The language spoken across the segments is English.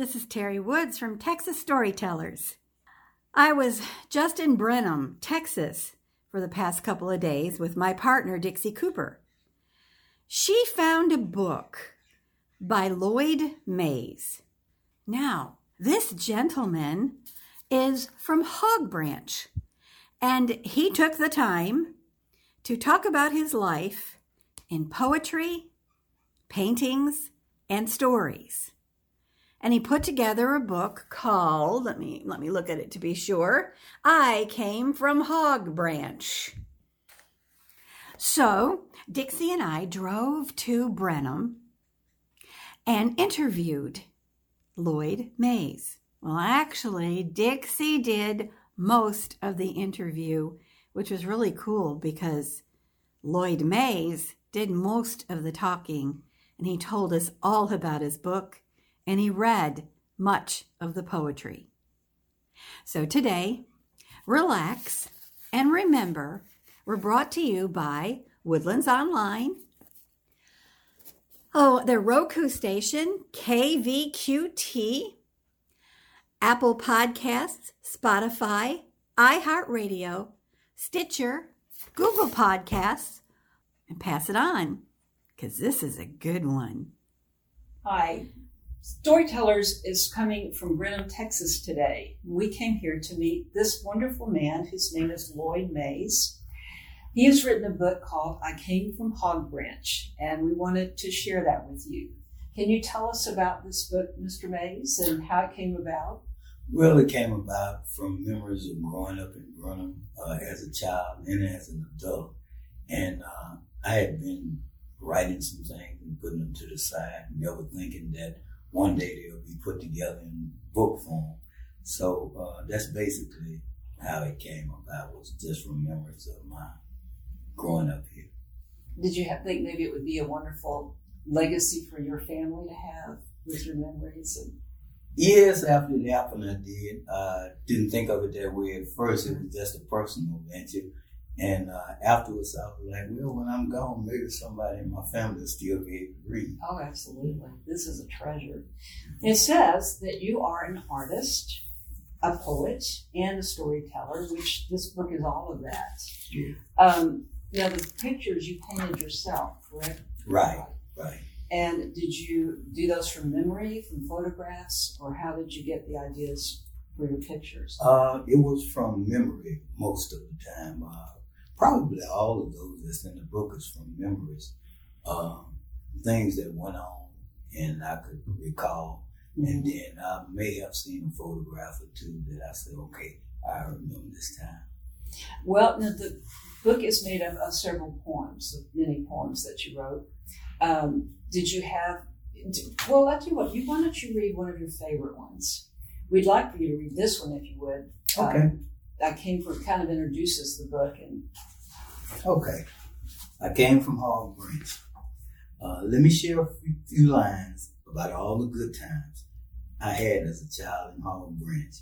Hi, this is Terry Woods from Texas Storytellers. I was just in Brenham, Texas, for the past couple of days with my partner, Dixie Cooper. She found a book by Lloyd Mays. Now, this gentleman is from Hog Branch, and he took the time to talk about his life in poetry, paintings, and stories and he put together a book called let me let me look at it to be sure i came from hog branch. So dixie and i drove to brenham and interviewed lloyd mays. Well actually dixie did most of the interview which was really cool because lloyd mays did most of the talking and he told us all about his book and he read much of the poetry. So today, relax and remember, we're brought to you by Woodlands Online. Oh, the Roku station, KVQT, Apple Podcasts, Spotify, iHeartRadio, Stitcher, Google Podcasts, and pass it on because this is a good one. Hi, Storytellers is coming from Brenham, Texas today. We came here to meet this wonderful man whose name is Lloyd Mays. He has written a book called I Came from Hog Branch, and we wanted to share that with you. Can you tell us about this book, Mr. Mays, and how it came about? Well, it came about from memories of growing up in Brenham uh, as a child and as an adult. And uh, I had been writing some things and putting them to the side, never thinking that one day they'll be put together in book form. So uh, that's basically how it came about. Was just remembrance of my growing up here. Did you have, think maybe it would be a wonderful legacy for your family to have with your memories? And... Yes, after it happened, I did. Uh, didn't think of it that way at first. It was just a personal venture. And uh, afterwards, I was like, well, when I'm gone, maybe somebody in my family will still be able to read. Oh, absolutely. This is a treasure. It says that you are an artist, a poet, and a storyteller, which this book is all of that. Yeah. Um, now, the pictures you painted yourself, correct? Right, right. And did you do those from memory, from photographs, or how did you get the ideas for your pictures? Uh, it was from memory most of the time. Uh, probably all of those that's in the book is from memories, um, things that went on, and I could recall. Mm-hmm. And then I may have seen a photograph or two that I said, okay, I remember this time. Well, now the book is made up of several poems, of many poems that you wrote. Um, did you have? Well, I tell you what. You why don't you read one of your favorite ones? We'd like for you to read this one if you would. Okay. Um, I came for kind of introduces the book and. Okay, I came from Hog Branch. Uh, let me share a few lines about all the good times I had as a child in Hog Branch.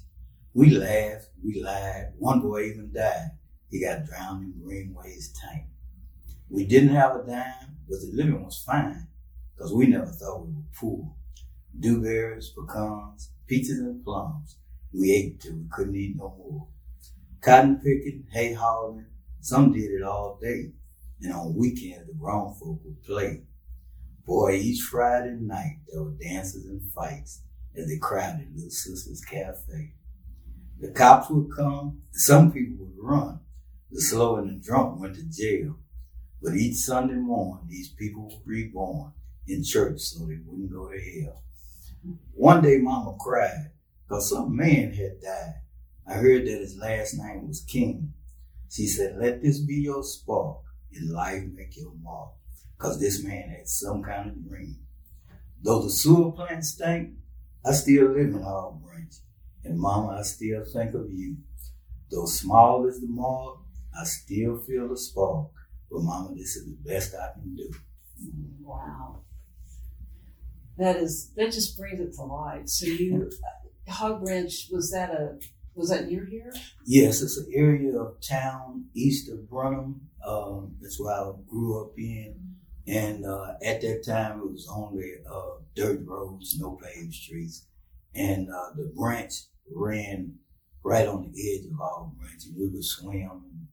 We laughed, we lied. One boy even died. He got drowned in Greenway's tank. We didn't have a dime, but the living was fine because we never thought we were poor. Dewberries, pecans, peaches, and plums. We ate till we couldn't eat no more cotton picking, hay hauling. Some did it all day. And on weekends, the grown folk would play. Boy, each Friday night, there were dances and fights as they crowded Little Sister's Cafe. The cops would come, and some people would run. The slow and the drunk went to jail. But each Sunday morning, these people were reborn in church so they wouldn't go to hell. One day, Mama cried because some man had died. I heard that his last name was King. She said, let this be your spark and life make your mark. Cause this man had some kind of dream. Though the sewer plant stank, I still live in Hog Branch. And mama, I still think of you. Though small is the mark, I still feel the spark. But mama, this is the best I can do. Wow. That is, that just brings it to life. So you, uh, Hog Branch, was that a was that near here? Yes, it's an area of town east of Brenham. Um, that's where I grew up in. And uh, at that time, it was only uh, dirt roads, no paved streets. And uh, the branch ran right on the edge of our branch. And we would swim and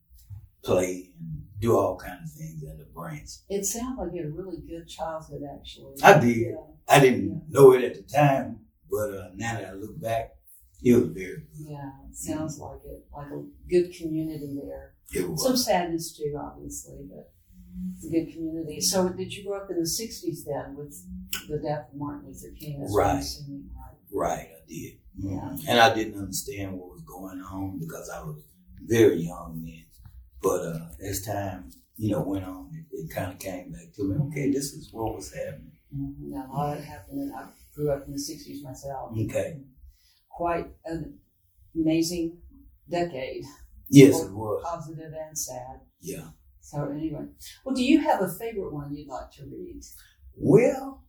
play and do all kinds of things at the branch. It sounded like you had a really good childhood, actually. I did. Yeah. I didn't know it at the time, but uh, now that I look back, it was very good. Yeah, it sounds like it, like a good community there. It was. Some sadness too, obviously, but it's a good community. So, did you grow up in the '60s then, with the death of Martin Luther King? That's Right. right? I did. Yeah. And I didn't understand what was going on because I was very young then. But uh, as time, you know, went on, it, it kind of came back to me. Okay, this is what was happening. Mm-hmm. Yeah, a lot happened, and I grew up in the '60s myself. Okay. Quite an amazing decade, Yes, it was. positive and sad. Yeah. So, anyway, well, do you have a favorite one you'd like to read? Well,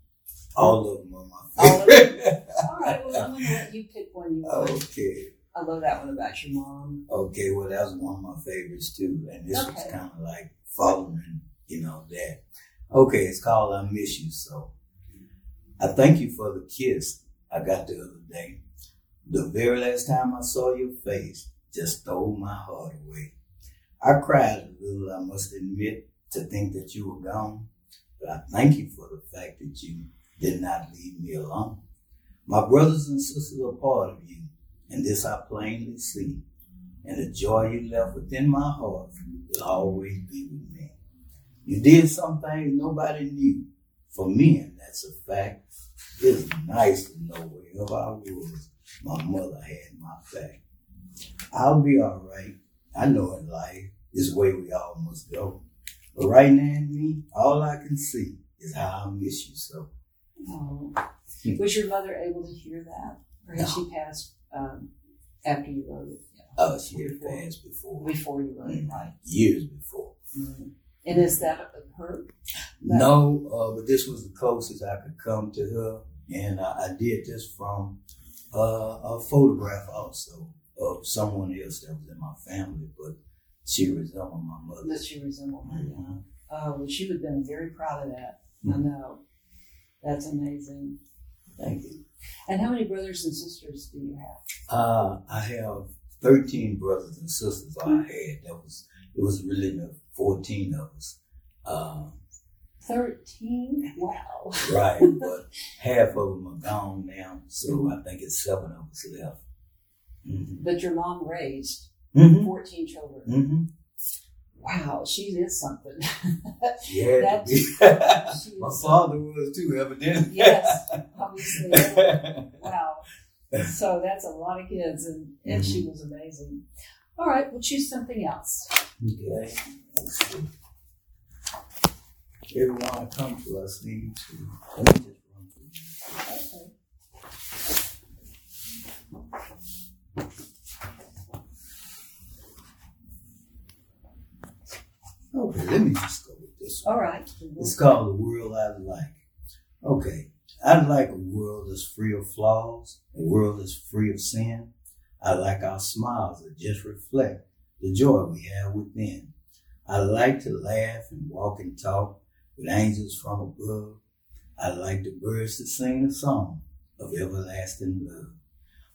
all of them are my All favorite. All right, well, I'm going to let you pick one you like. okay. I love that one about your mom. Okay, well, that was one of my favorites too. And this was kind of like following, you know, that. Okay, it's called I Miss You. So I thank you for the kiss I got the other day. The very last time I saw your face just stole my heart away. I cried a little, I must admit, to think that you were gone. But I thank you for the fact that you did not leave me alone. My brothers and sisters are part of you, and this I plainly see. And the joy you left within my heart will always be with me. You did some things nobody knew. For me, and that's a fact. It's nice to know wherever I was, my mother had my back. I'll be all right. I know in life is the way we all must go. But right now me, all I can see is how I miss you so. Oh. Was your mother able to hear that? Or had No. she passed um, after you wrote it? Uh, she had passed before, Before you wrote it, Mhm. right? years before. Mhm. And is that her? No, uh, but this was the closest I could come to her, and uh, I did this from uh, a photograph also of someone else that was in my family, but she resembled my mother. That she resembled her, yeah. Mhm. Oh, well, she would have been very proud of that. I Mhm. know. That's amazing. Thank you. And how many brothers and sisters do you have? Uh, I have thirteen brothers and sisters. I had that was it was really the fourteen of us. Uh, 13? Wow. right, but half of them are gone now, so I think it's seven of us left. hmm But your mom raised hmm 14 children. hmm Wow, she is something. She had to That's- be. She My father was too, evidently. Yes, obviously. Wow. So that's a lot of kids, and, and she Mm-hmm. was amazing. All right, we'll choose something else. okay. Everyone that comes to us needs to. Let me just run through these. Okay. Okay, let me just go with this one. All right. It's called The World I'd Like. Okay. I'd like a world that's free of flaws, a world that's free of sin. I like our smiles that just reflect the joy we have within. I like to laugh and walk and talk with angels from above. I like the birds that sing a song of everlasting love.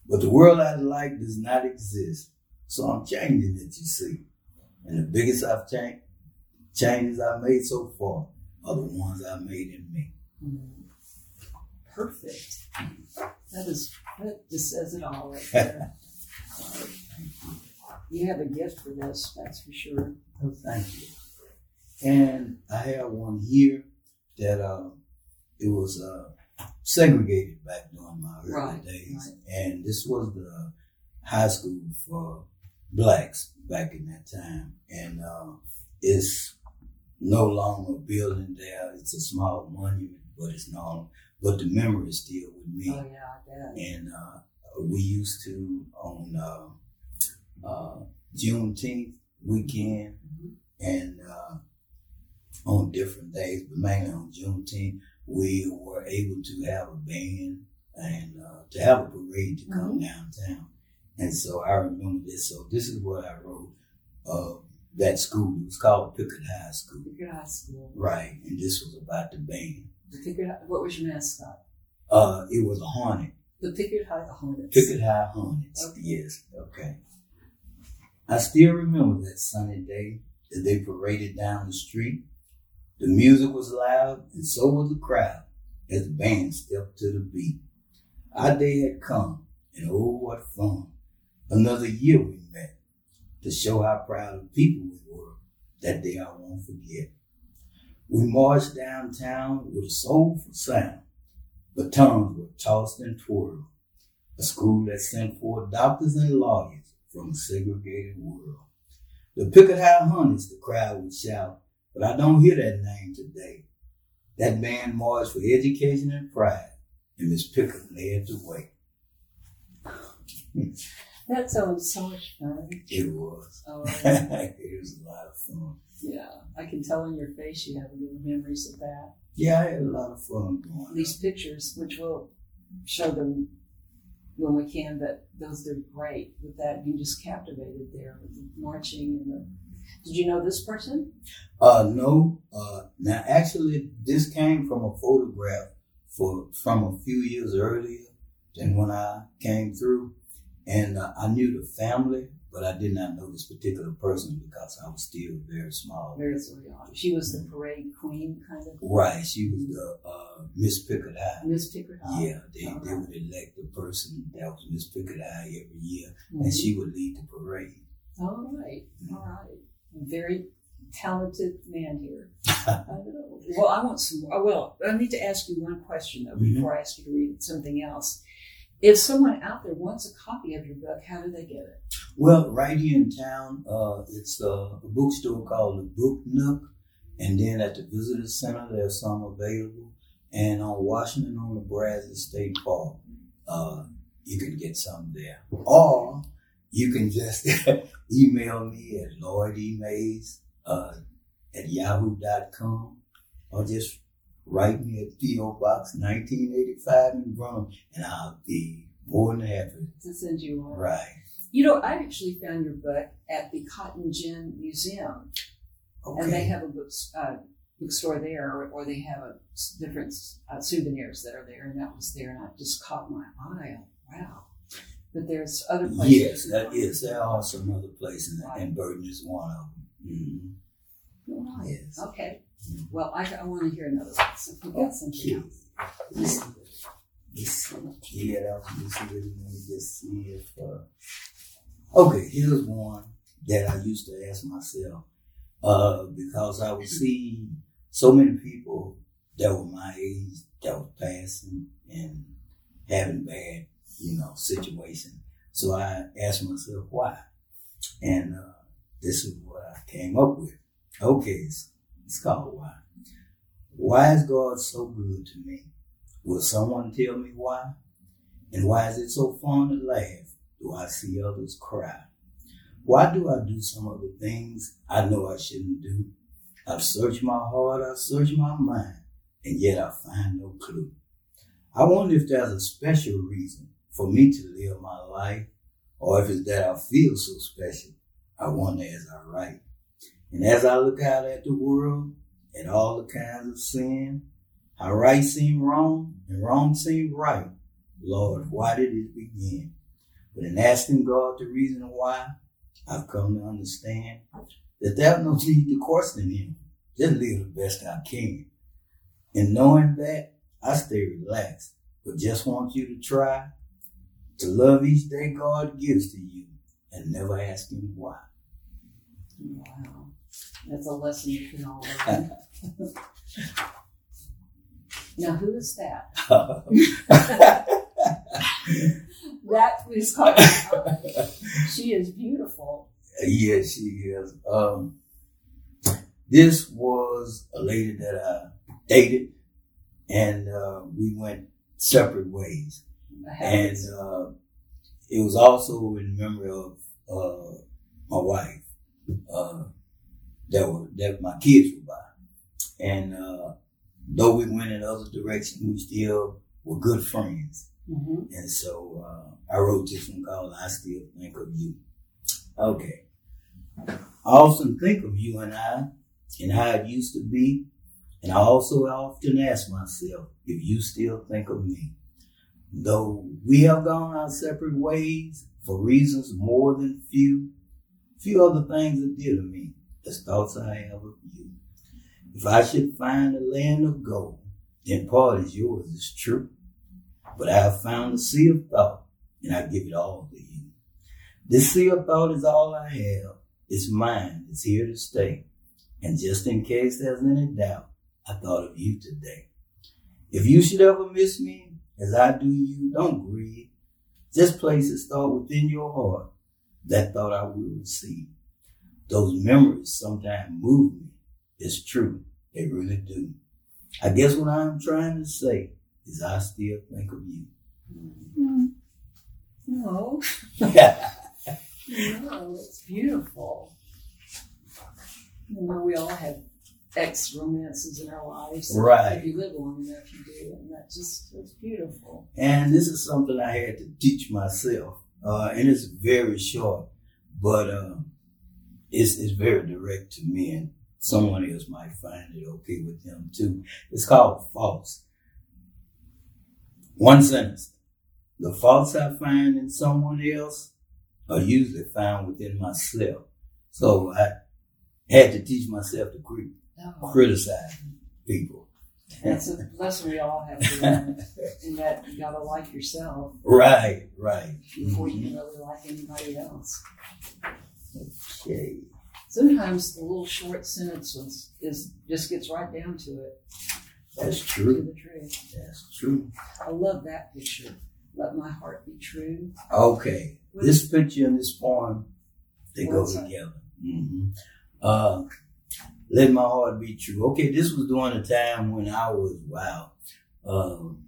But the world I like does not exist, so I'm changing it, you see. And the biggest I've changed, changes I've made so far are the ones I've made in me. Mm. Perfect. That is that just says it all right there. you have a gift for this, that's for sure. Oh, thank you. And I have one here that uh, it was uh, segregated back during my early Right, days, right. and this was the high school for blacks back in that time, and uh, it's no longer a building there. It's a small monument, but it's no. But the memory is still with me. Oh yeah, and uh, we used to on uh, uh, Juneteenth weekend Mhm. and uh, on different days, but mainly on Juneteenth, we were able to have a band and uh, to have a parade to come downtown. And so I remember this. So this is what I wrote. Uh, that school. It was called Pickett High School. Pickett High School. Right. And this was about the band. The Pickett. What was your mascot? Uh, it was a Hornet. The Pickett High Hornets. Pickett High Hornets. Okay. Yes. Okay. I still remember that sunny day that they paraded down the street. The music was loud, and so was the crowd as the band stepped to the beat. Our day had come, and oh, what fun! Another year we met to show how proud of people we were. That day I won't forget. We marched downtown with a soulful sound. Batons were tossed and twirled. A school that sent forth doctors and lawyers from a segregated world. The Pickett High Hornets, the crowd would shout, but I don't hear that name today. That band marched for education and pride, and Miss Pickett led the way. That sounds so much fun. It was. Oh, it was a lot of fun. yeah. I can tell in your face you have good memories of that. Yeah, I had a lot of fun. These pictures, which we'll show them when we can, but those are great with that. You just captivated there with the marching and the. Did you know this person? Uh, no. Uh, now actually, this came from a photograph for from a few years earlier than when I came through, and uh, I knew the family, but I did not know this particular person because I was still very small. Very on. She was the parade queen, kind of. Right, she was the uh, Miss Pickett High. Miss Pickett. High. Yeah, they, they would elect the person that was Miss Pickett High every year, Mhm. and she would lead the parade. All right. All right. Very talented man here. I. Well, I want some more. Well, I need to ask you one question though Mhm. before I ask you to read something else. If someone out there wants a copy of your book, how do they get it? Well, right here in town, uh, it's a, a bookstore called the Brook Nook, and then at the Visitor Center, there's some available, and on Washington on the Brazos State Park, uh, you can get some there, or you can just email me at Lloyd E. Mays uh, at yahoo.com, or just write me at P.O. Box 1985 in Brenham, and I'll be more than happy. To send you one. Right. You know, I actually found your book at the Cotton Gin Museum, Okay. and they have a books, uh, bookstore there, or, or they have a different uh, souvenirs that are there, and that was there, and I just caught my eye. Wow! But there's other places. Yes, that is. There are some other places, Right. and Burton is one of them. hmm Right. Yes. Okay. Well, I, I want to hear another one. So if you got something else. Let's. Yeah, that was just really let me just see if. Uh... Okay, here's one that I used to ask myself uh, because I would see so many people that were my age that were passing and having bad, you know, situation. So I asked myself why, and uh, this is what I came up with. Okay, it's, it's called why. Why is God so good to me? Will someone tell me why? And why is it so fun to laugh? Do I see others cry? Why do I do some of the things I know I shouldn't do? I've searched my heart, I've searched my mind, and yet I find no clue. I wonder if there's a special reason for me to live my life, or if it's that I feel so special. I wonder as I write. And as I look out at the world, and all the kinds of sin, how right seemed wrong and wrong seemed right. Lord, why did it begin? But in asking God the reason why, I've come to understand that there's no need to question Him. Just live the best I can. And knowing that, I stay relaxed, but just want you to try to love each day God gives to you and never ask Him why. Wow. That's a lesson you can all learn. now, who is that? That is called. she is beautiful. Yes, she is. Um, this was a lady that I dated, and uh, we went separate ways. And uh, it was also in memory of uh, my wife uh, that were that my kids were by. And uh, though we went in other directions, we still were good friends. Mhm. And so uh, I wrote this one called I Still Think of You. Okay. I often think of you and I and how it used to be. And I also often ask myself if you still think of me. Though we have gone our separate ways for reasons more than few, few other things are dear to me as thoughts I have of you. If I should find a land of gold, then part is yours, it's true. But I have found a sea of thought, and I give it all to you. This sea of thought is all I have. It's mine. It's here to stay. And just in case there's any doubt, I thought of you today. If you should ever miss me, as I do you, don't grieve. Just place a thought within your heart. That thought I will receive. Those memories sometimes move me. It's true. They really do. I guess what I'm trying to say is I still think of you. Hmm. No, no, it's beautiful. You know, we all have ex romances in our lives. Right. If you live long enough, you do, and that just it's beautiful. And this is something I had to teach myself. Uh, and it's very short, but uh, it's, it's very direct to me, and someone else might find it okay with them too. It's called false. One sentence. The faults I find in someone else are usually found within myself. So I had to teach myself to quit No, criticizing people. that's a lesson we all have to learn. In that you gotta like yourself Right, right. before you can really like anybody else. Okay. Sometimes the little short sentence was, is just gets right down to it. That's To true. the truth. That's true. I love that picture. Let my heart be true. Okay. This picture and this poem, they go together. hmm Uh, let my heart be true. Okay, this was during a time when I was, wow, um,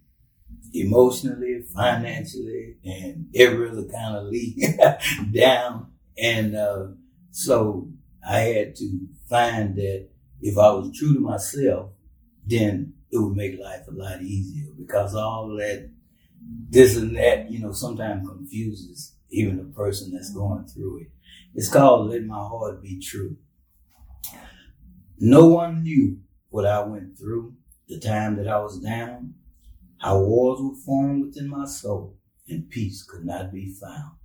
emotionally, financially, and every other kind of lead down. And uh, so I had to find that if I was true to myself, then it would make life a lot easier because all that this and that, you know, sometimes confuses even the person that's going through it. It's called Let My Heart Be True. No one knew what I went through, the time that I was down, how wars were formed within my soul, and peace could not be found.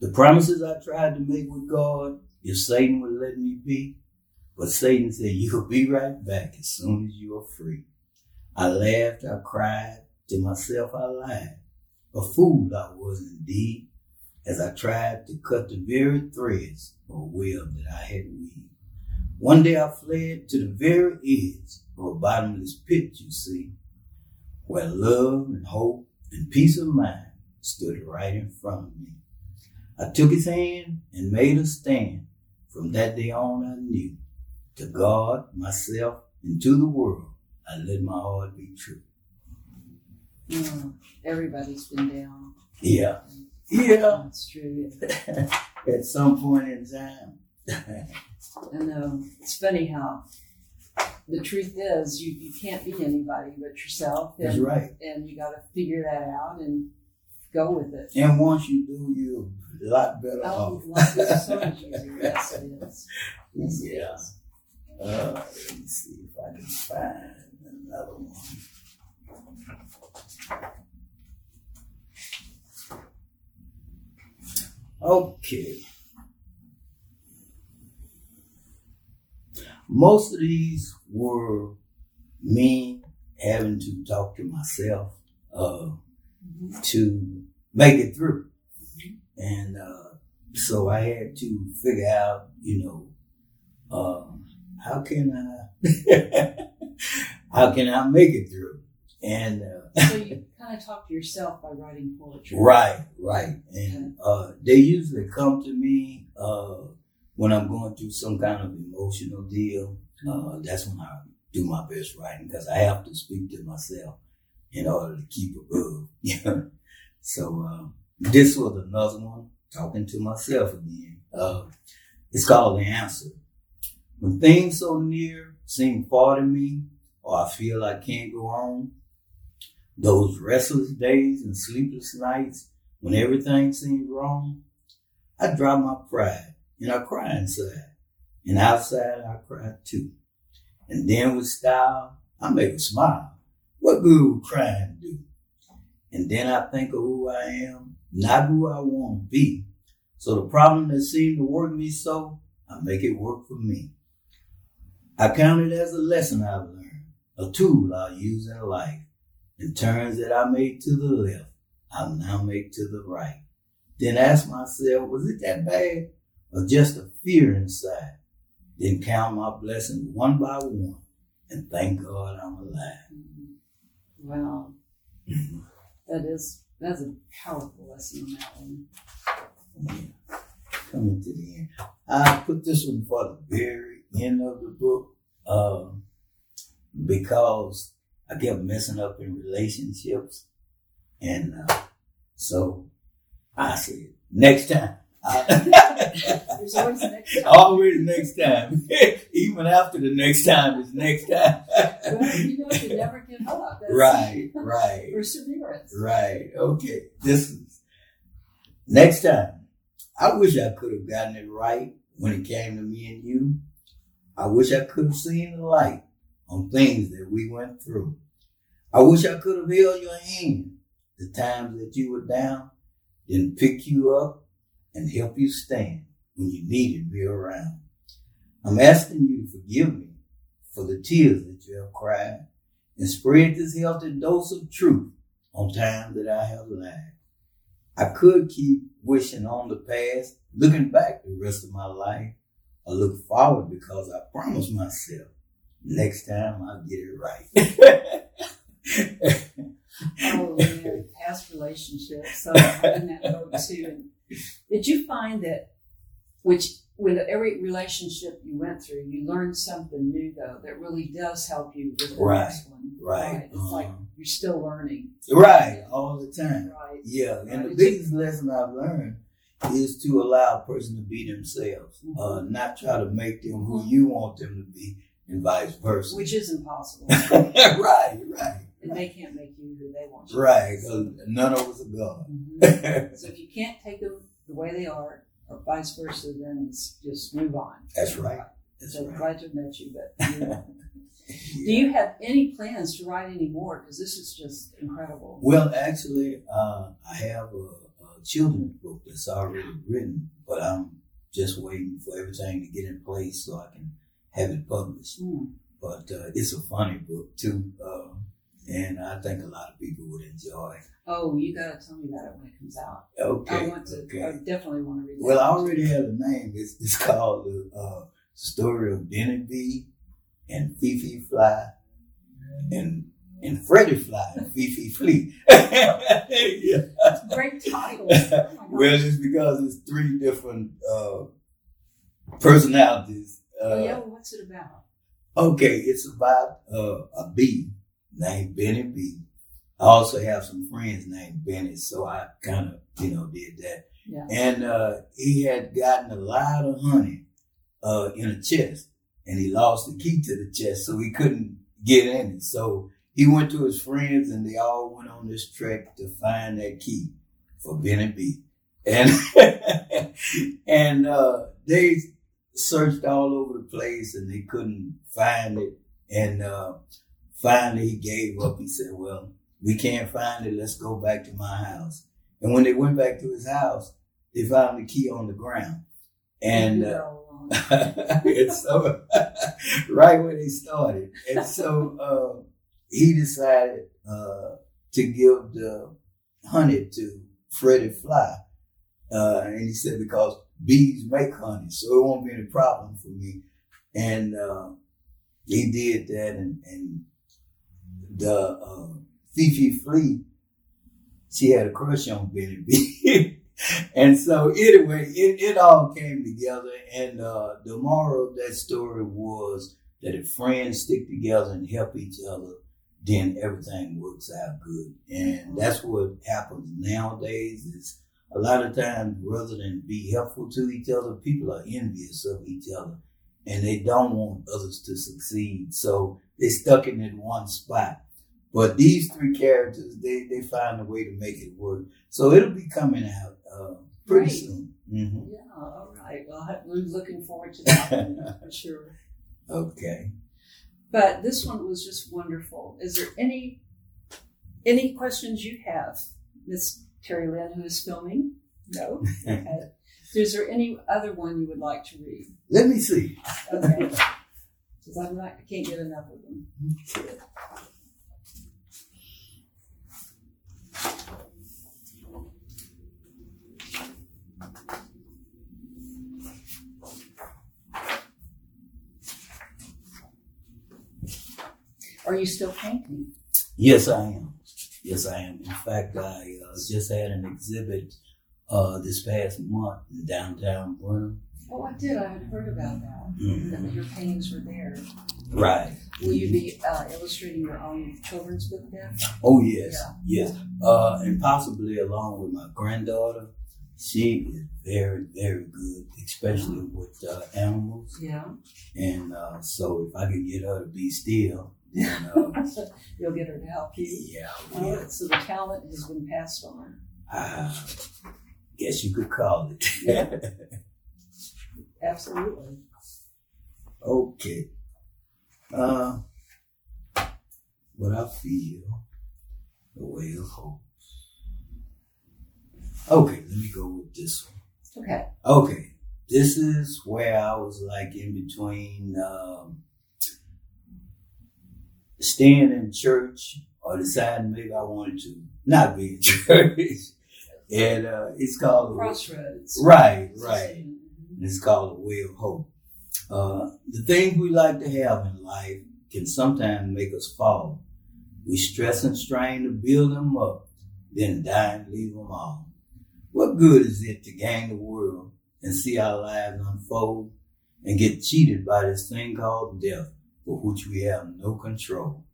The promises I tried to make with God, if Satan would let me be, but Satan said, You'll be right back as soon as you are free. I laughed, I cried, to myself I lied. A fool I was indeed, as I tried to cut the very threads of a web that I had weaved. One day I fled to the very edge of a bottomless pit, you see, where love and hope and peace of mind stood right in front of me. I took his hand and made a stand. From that day on, I knew to God, myself, and to the world, I let my heart be true. Mm, everybody's been down. Yeah. Yeah. That's true. At some point in time. And um, it's funny how the truth is you, you can't be anybody but yourself. That's And, right. and you got to figure that out and go with it. And once you do, you're a lot better Oh, off. life is so much easier. Yes, it is. Yes, Yeah. is. Uh, let me see if I can find another one. Okay. Most of these were me having to talk to myself uh, to make it through. And uh, so I had to figure out, you know, um, how can I, how can I make it through? And uh, So you kind of talk to yourself by writing poetry. right, right, and uh, they usually come to me uh, when I'm going through some kind of emotional deal. Uh, that's when I do my best writing because I have to speak to myself in order to keep above. So uh, this was another one, talking to myself again. Uh, it's called the answer. When things so near seem far to me, or I feel I can't go on, those restless days and sleepless nights when everything seems wrong, I drop my pride and I cry inside And outside I cry too. And then with style, I make a smile. What good would crying do? And then I think of who I am, not who I want to be. So the problem that seemed to work me so, I make it work for me. I count it as a lesson I've learned, a tool I'll use in life. And turns that I made to the left, I'll now make to the right. Then ask myself, was it that bad? Or just a fear inside? Then count my blessings one by one and thank God I'm alive. Wow. that is that's a powerful lesson on that one. Yeah. Coming to the end. I put this one for the very end of the book um, because I kept messing up in relationships. And uh, so I said, next time. There's always next time. Always next time. Even after the next time is next time. well, you know, you never give up. That's right, right. Perseverance. Right. Okay. This is next time. I wish I could have gotten it right when it came to me and you. I wish I could have seen the light on things that we went through. I wish I could have held your hand the times that you were down, then pick you up and help you stand when you needed me around. I'm asking you to forgive me for the tears that you have cried and spread this healthy dose of truth on times that I have lagged. I could keep wishing on the past, looking back the rest of my life, or look forward because I promised myself next time I'll get it right. oh man, past relationships. So I'm in that boat too. Did you find that, which with every relationship you went through, you learned something new though that really does help you with the Right, next one. right, It's like um, you're still learning. right, all the time. Right. Yeah, and the Right. biggest lesson I've learned is to allow a person to be themselves, Mm-hmm. uh, not try to make them who you want them to be, and vice versa. Which is impossible. right, right, and they can't make you who they want you. right. none of us are God. Mhm. So if you can't take them the way they are, or vice versa, then it's just move on. That's right. That's So right. glad to have met you, but you know. do you have any plans to write any more? Because this is just incredible. Well, actually, uh, I have a, a children's book that's already written, but I'm just waiting for everything to get in place so I can have it published. Hmm. But uh, it's a funny book too, uh, and I think a lot of people would enjoy. Oh, you got to tell me about it when it comes out. Okay, I want to. I definitely want to read. It. Well. I already have the name. It's, it's called the uh, story of Benny B and Fifi Fly and and Freddie Fly and Fifi Flea. yeah. Great title. Oh. Well, it's because it's three different uh, personalities. Uh, oh, yeah. Well, what's it about? Okay, it's about uh, a bee named Benny B. I also have some friends named Benny, so I kind of, you know, did that. Yeah. And uh, he had gotten a lot of honey uh, in a chest, and he lost the key to the chest, so he couldn't get in it. So he went to his friends, and they all went on this trek to find that key for Benny B. And and uh, they searched all over the place, and they couldn't find it. And uh, finally, he gave up. He said, "Well, we can't find it. Let's go back to my house." And when they went back to his house, they found the key on the ground. And uh, were all alone. and so right where they started. And so uh, he decided uh, to give the honey to Freddie Fly. Uh, and he said, because bees make honey, so it won't be any problem for me. And uh, he did that, and, and the uh, Fifi Flea, she had a crush on Benny B. and so anyway, it, it all came together. And uh, the moral of that story was that if friends stick together and help each other, then everything works out good. And that's what happens nowadays is a lot of times rather than be helpful to each other, people are envious of each other and they don't want others to succeed. So they're stuck in that one spot. But these three characters, they, they find a way to make it work. So it'll be coming out uh, pretty Great. soon. hmm Yeah. All right. right. Well, we're looking forward to that one, for sure. Okay. But this one was just wonderful. Is there any any questions you have, Miss Terry Lynn, who is filming? No. Okay. Is there any other one you would like to read? Let me see. Okay. Because I'm not, I can't get enough of them. Are you still painting? Yes, I am. Yes, I am. In fact, I uh, just had an exhibit uh, this past month in downtown Brenham. Oh, I did. I had heard about that. Mhm. That your paintings were there. Right. Will you be uh, illustrating your own children's book then? Oh yes, Yeah. yes, uh, and possibly along with my granddaughter. She is very, very good, especially with uh, animals. Yeah. And uh, so, if I could get her to be still, then uh, You'll get her to help you. yeah, All yeah. right, so the talent has been passed on. I guess you could call it. Yeah. Absolutely. okay. Uh, what I feel, the way of hope. Okay, let me go with this one. Okay. Okay, this is where I was like in between um, staying in church or deciding maybe I wanted to not be in church. and uh, it's called Crossroads. right, right. Mhm. It's called a way of hope. Uh, the things we like to have in life can sometimes make us fall. We stress and strain to build them up, then die and leave them all. What good is it to gain the world and see our lives unfold and get cheated by this thing called death for which we have no control?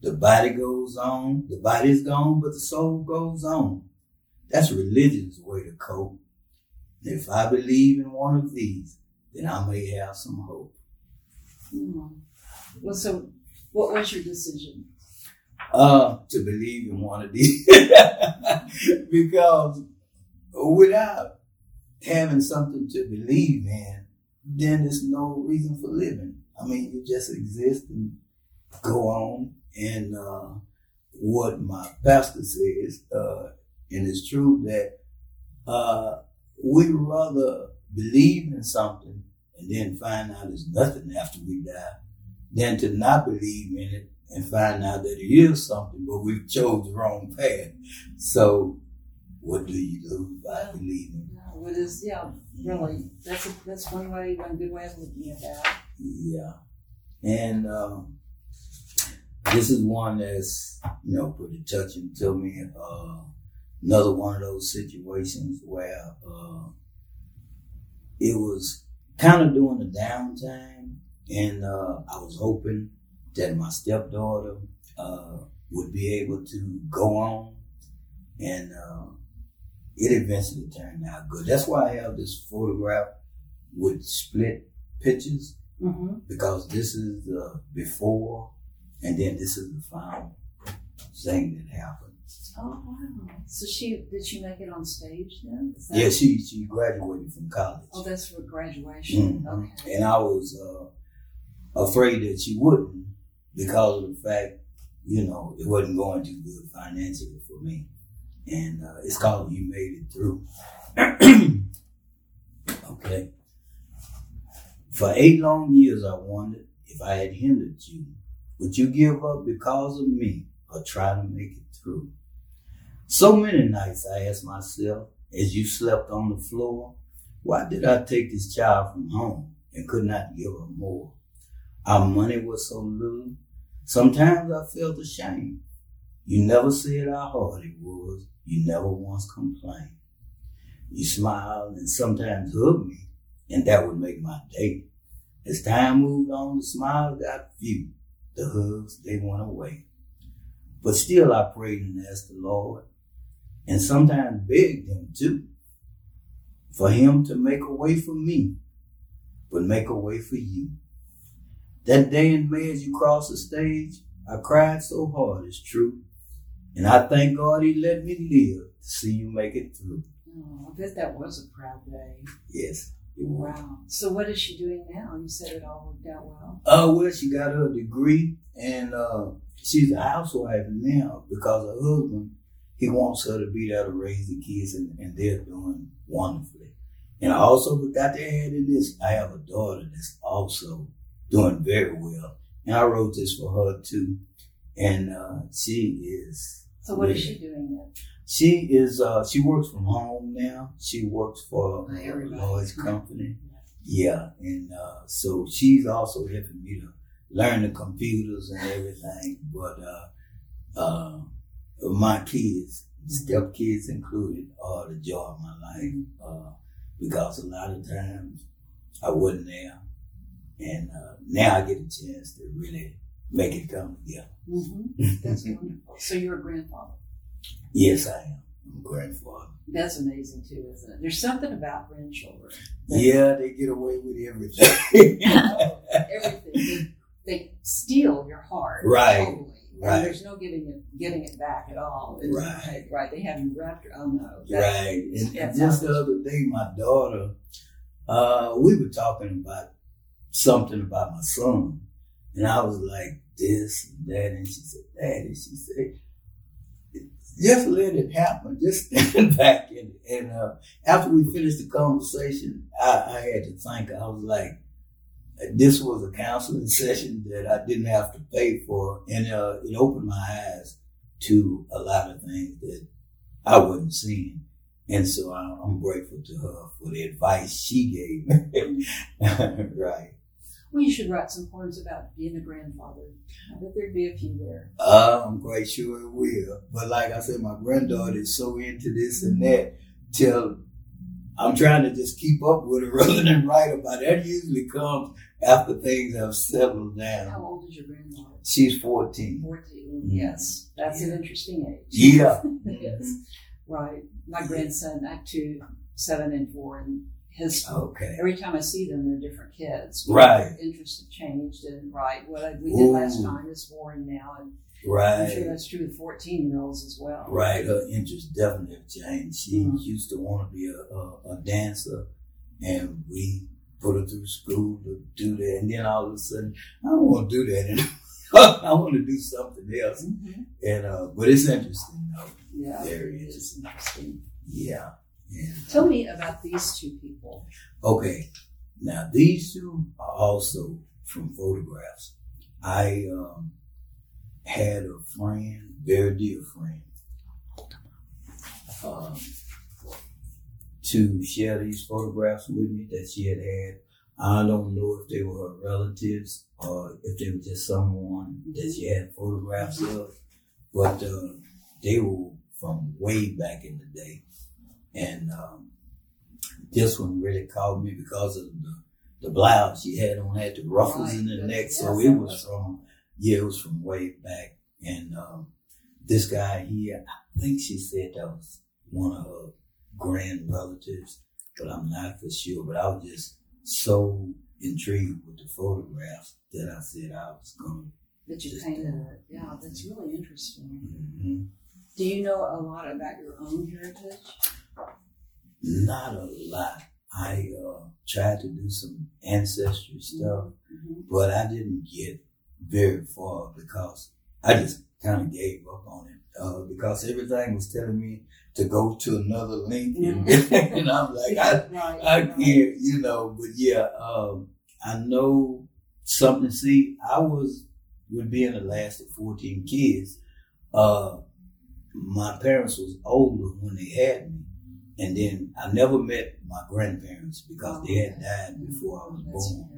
The body goes on, the body is gone, but the soul goes on. That's religion's way to cope. And if I believe in one of these, then I may have some hope. Well, so what was your decision? Uh, to believe in one of these. because without having something to believe in, then there's no reason for living. I mean, you just exist and go on. And uh, what my pastor says, uh, and it's true that uh, we rather believe in something and then find out there's nothing after we die than to not believe in it and find out that it is something, but we've chose the wrong path. So, what do you do by believing? No, yeah, really? That's a, that's one way, one good way of looking at that. Yeah. And um, this is one that's, you know, pretty touching to me. Uh, another one of those situations where uh, it was kind of during the downtime, and uh, I was hoping that my stepdaughter uh, would be able to go on, and uh, it eventually turned out good. That's why I have this photograph with split pictures Mm-hmm. because this is the before and then this is the final thing that happened. Oh wow! So she did she make it on stage then? Yeah, she she graduated from college. Oh, that's for graduation. Mhm. Okay. And I was uh, afraid that she wouldn't because of the fact, you know, it wasn't going too good financially for me. And uh, it's called You Made It Through. okay. For eight long years, I wondered if I had hindered you. Would you give up because of me or try to make it through? So many nights I asked myself as you slept on the floor, why did I take this child from home and could not give her more? Our money was so little. Sometimes I felt ashamed. You never said how hard it was. You never once complained. You smiled and sometimes hugged me, and that would make my day. As time moved on, the smiles got few. The hugs, they went away. But still I prayed and asked the Lord, and sometimes begged him too for him to make a way for me, but make a way for you. That day in May as you crossed the stage, I cried so hard, it's true. And I thank God he let me live to see you make it through. Oh, I bet that was a proud day. Yes. Wow. So what is she doing now? You said it all worked out well. Uh, well, she got her degree and uh, she's a housewife now because her husband, he wants her to be there to raise the kids and, and they're doing wonderfully. And I also got to add in this, I have a daughter that's also doing very well. And I wrote this for her too. And uh, she is. So what is she doing then? She is. Uh, she works from home now. She works for uh, Everybody. Lloyd's company. Yeah, and uh, so she's also helping me to learn the computers and everything. But uh, uh, my kids, step kids included, are the joy of my life uh, because a lot of times I wasn't there, and uh, now I get a chance to really make it come together. Mm-hmm. That's wonderful. So you're a grandfather. Yes, I am. I'm a grandfather. That's amazing too, isn't it? There's something about grandchildren. Yeah, they get away with everything. Everything. They, they steal your heart. Right. Totally. Right. And there's no getting it getting it back at all. It's Right. like, right. They have you wrapped. Oh no. That- Right. And, and just the other day, my daughter, uh, we were talking about something about my son. And I was like, this and that. And she said, Daddy, she said, just let it happen. Just stand back. And, and uh, after we finished the conversation, I, I had to think. I was like, this was a counseling session that I didn't have to pay for. And uh, it opened my eyes to a lot of things that I wasn't seeing. And so I'm grateful to her for the advice she gave me. right. Well, you should write some poems about being a grandfather. I bet there'd be a few there. Uh, I'm quite sure it will. But like I said, my granddaughter is so into this and that till I'm trying to just keep up with her rather than write about it. That usually comes after things have settled down. How old is your granddaughter? She's 14. 14. Yes. That's an interesting age. Yeah. yes. Right. My grandson, I have two, seven and four, and his Okay. every time I see them, they're different kids. Right. Their interests have changed, and right, what I, we did last time is boring now, and I'm sure Right. that's true with fourteen-year-olds as well. Right. Her interests definitely have changed. She Mhm. used to want to be a, a, a dancer, and we put her through school to do that. And then all of a sudden, I don't want to do that anymore. I want to do something else. Mhm. And uh, but it's interesting though. Yeah, There he it is. is interesting. Yeah. Tell me about these two people. okay, now these two are also from photographs. I um, had a friend, very dear friend, um, to share these photographs with me that she had had. I don't know if they were her relatives or if they were just someone that she had photographs of, but uh, they were from way back in the day. And um, this one really caught me because of the, the blouse she had on, had the ruffles in the neck. So it was from, yeah, it was from way back. And um, this guy here, I think she said that was one of her grand relatives, but I'm not for sure. But I was just so intrigued with the photographs that I said I was going to. That you painted it. Yeah, that's really interesting. to. hmm Do you know a lot about your own heritage? Not a lot. I uh, tried to do some ancestry stuff, Mhm. but I didn't get very far because I just kind of gave up on it uh, because everything was telling me to go to another link, and, and I'm like, I, right, I right. can't, you know. But yeah, um, I know something. See, I was with being the last of 14 kids. Uh, my parents was older when they had me, and then I never met my grandparents because they had died before I was That's- born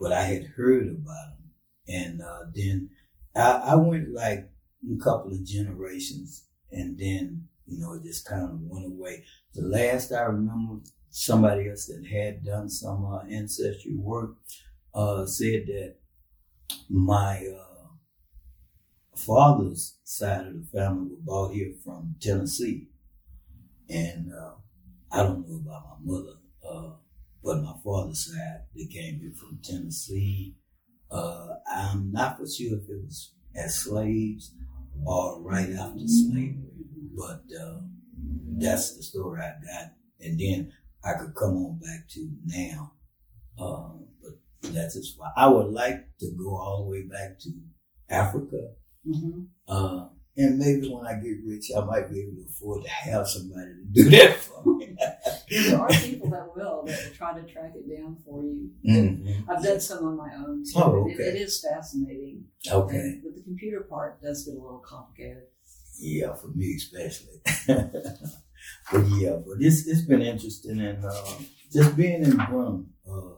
but I had heard about them. And uh, then I, I went like a couple of generations, and then you know it just kind of went away. The last I remember, somebody else that had done some uh, ancestry work uh, said that my uh, father's side of the family were brought here from Tennessee, and uh, I don't know about my mother. Uh, but my father's side, they came here from Tennessee. Uh, I'm not for sure if it was as slaves or right after slavery, but uh, that's the story I got. And then I could come on back to now. Um, but that's as far. I would like to go all the way back to Africa. Mm-hmm. Uh, and maybe when I get rich, I might be able to afford to have somebody to do that for me. There are people that will that will try to track it down for you. Mhm. I've done some on my own too. Oh, It- it is fascinating. Okay. But the computer part does get a little complicated. Yeah, for me especially. but yeah, but it's it's been interesting and uh, just being in Brenham, uh,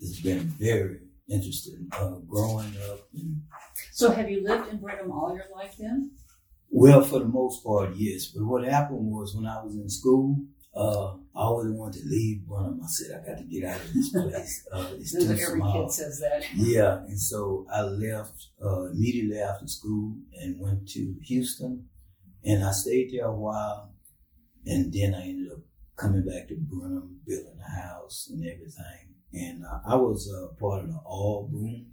it's been very interesting. Uh, growing up and So have you lived in Brenham all your life then? well, for the most part, yes. But what happened was when I was in school, uh, I always wanted to leave Brenham. I said I got to get out of this place. Uh, it's too every small. kid says that. Yeah, and so I left uh, immediately after school and went to Houston, and I stayed there a while, and then I ended up coming back to Brenham, building a house and everything. And I was uh, part of the all boom,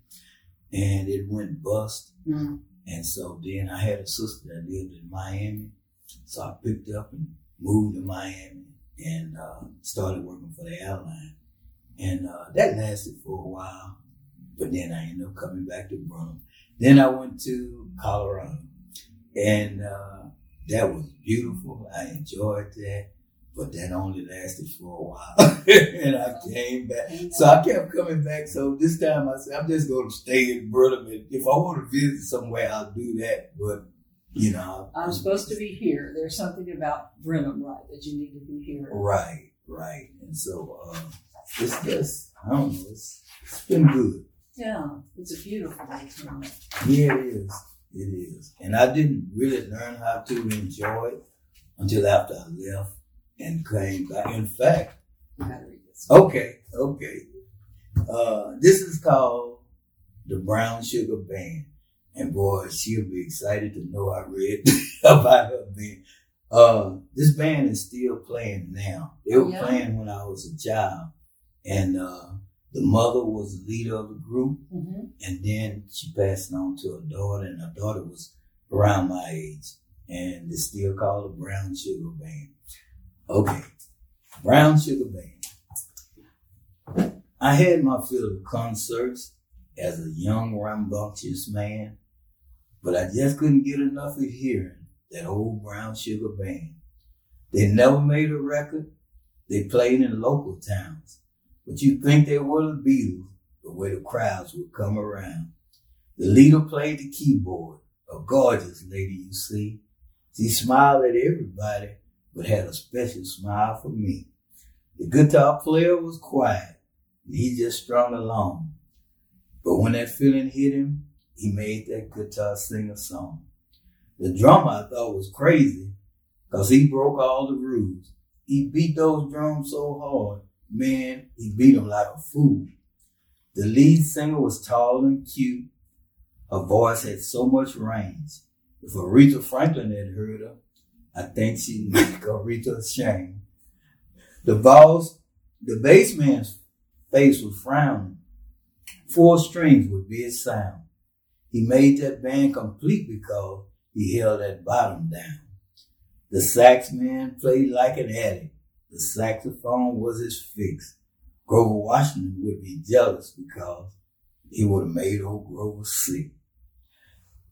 and it went bust. Mm. And so then I had a sister that lived in Miami, so I picked up and moved to Miami and uh, started working for the airline. And uh, that lasted for a while, but then I ended up coming back to Brenham. Then I went to Colorado, and uh, that was beautiful. I enjoyed that, but that only lasted for a while, and I came back. So I kept coming back. So this time I said, I'm just going to stay in Brenham. If I want to visit somewhere, I'll do that. But you know, I'm supposed to be here. There's something about Brenham, right, that you need to be here. Right, right. And so uh, it's just, I don't know, it's, it's been good. Yeah, it's a beautiful place. Yeah, it is. It is. And I didn't really learn how to enjoy it until after I left and came back. In fact, You gotta read this. okay, okay. Uh, this is called the Brown Sugar Band. And boy, she'll be excited to know I read about her band. Uh, this band is still playing now. They were Oh, yeah? playing when I was a child. And uh, the mother was the leader of the group. Mm-hmm. And then she passed on to her daughter, and her daughter was around my age. And it's still called the Brown Sugar Band. Okay, Brown Sugar Band. I had my fill of concerts as a young, rambunctious man, but I just couldn't get enough of hearing that old Brown Sugar Band. They never made a record. They played in local towns, but you'd think they were the Beatles the way the crowds would come around. The leader played the keyboard, a gorgeous lady, you see. She smiled at everybody, but had a special smile for me. The guitar player was quiet, and he just strung along. But when that feeling hit him, he made that guitar sing a song. The drummer I thought was crazy, cause he broke all the rules. He beat those drums so hard, man, he beat them like a fool. The lead singer was tall and cute. Her voice had so much range. If Aretha Franklin had heard her, I think she'd make Aretha ashamed. The boss, the bass man's face was frowning. Four strings would be his sound. He made that band complete because he held that bottom down. The sax man played like an addict. The saxophone was his fix. Grover Washington would be jealous because he would have made old Grover sick.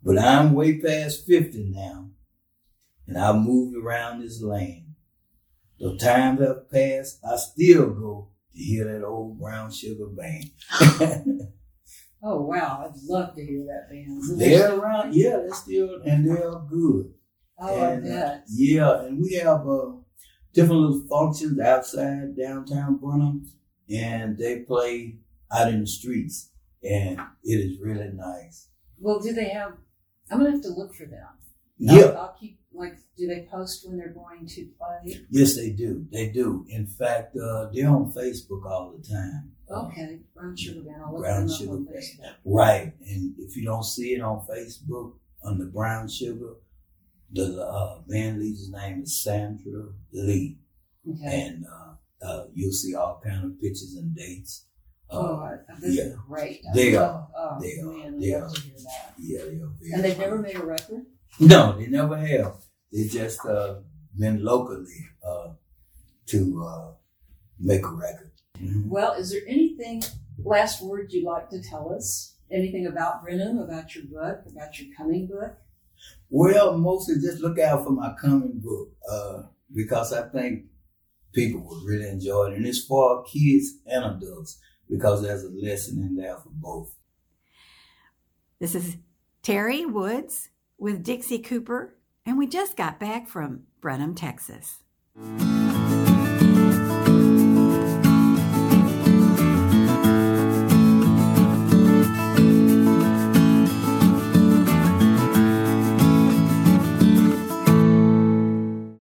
But I'm way past 50 now, and I've moved around this land. Though times have passed, I still go to hear that old brown sugar band. Oh wow, I'd love to hear that band. they're around, yeah, they're still, and they're good. Oh, I And, uh. Yeah, and we have uh, different little functions outside downtown Brenham, and they play out in the streets, and it is really nice. Well, do they have? I'm gonna have to look for them. Yeah, I'll, I'll keep like. Do they post when they're going to play? yes, they do. They do. In fact, uh, they're on Facebook all the time. Okay, Brown Sugar Band. I'll look Brown Sugar on Band. Facebook. Right, and if you don't see it on Facebook on the Brown Sugar, the uh, band leader's name is Sandra Lee, Okay. and uh, uh, you'll see all kind of pictures and dates. Uh, oh, this yeah. is great. I They love, Oh, They are. man, They love are. to. Yeah, they are And they've never made a record. No, they never have. They just uh, been locally uh, to uh, make a record. Mhm. Well, is there anything, last word you'd like to tell us? Anything about Brenham, about your book, about your coming book? Well, mostly just look out for my coming book uh, because I think people will really enjoy it. And it's for kids and adults because there's a lesson in there for both. This is Terry Woods with Dixie Cooper, and we just got back from Brenham, Texas.